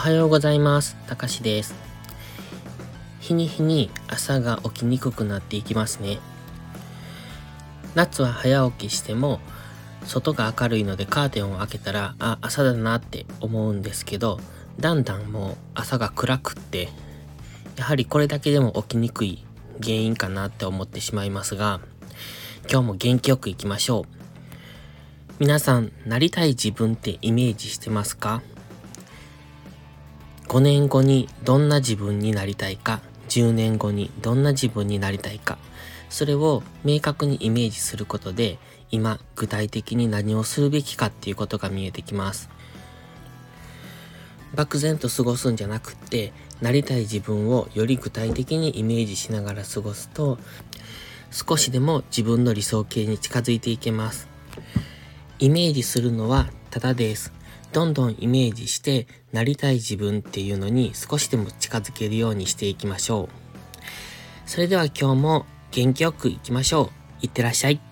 はようございます。たかしです。日に日に朝が起きにくくなっていきますね。夏は早起きしても、外が明るいのでカーテンを開けたら、あ、朝だなって思うんですけど、だんだんもう朝が暗くって、やはりこれだけでも起きにくい原因かなって思ってしまいますが、今日も元気よくいきましょう。皆さん、なりたい自分ってイメージしてますか？?5 年後にどんな自分になりたいか、10年後にどんな自分になりたいか、それを明確にイメージすることで、今具体的に何をするべきかっていうことが見えてきます。漠然と過ごすんじゃなくって、なりたい自分をより具体的にイメージしながら過ごすと、少しでも自分の理想形に近づいていけます。イメージするのはただです。どんどんイメージして、なりたい自分っていうのに少しでも近づけるようにしていきましょう。それでは今日も元気よくいきましょう。いってらっしゃい。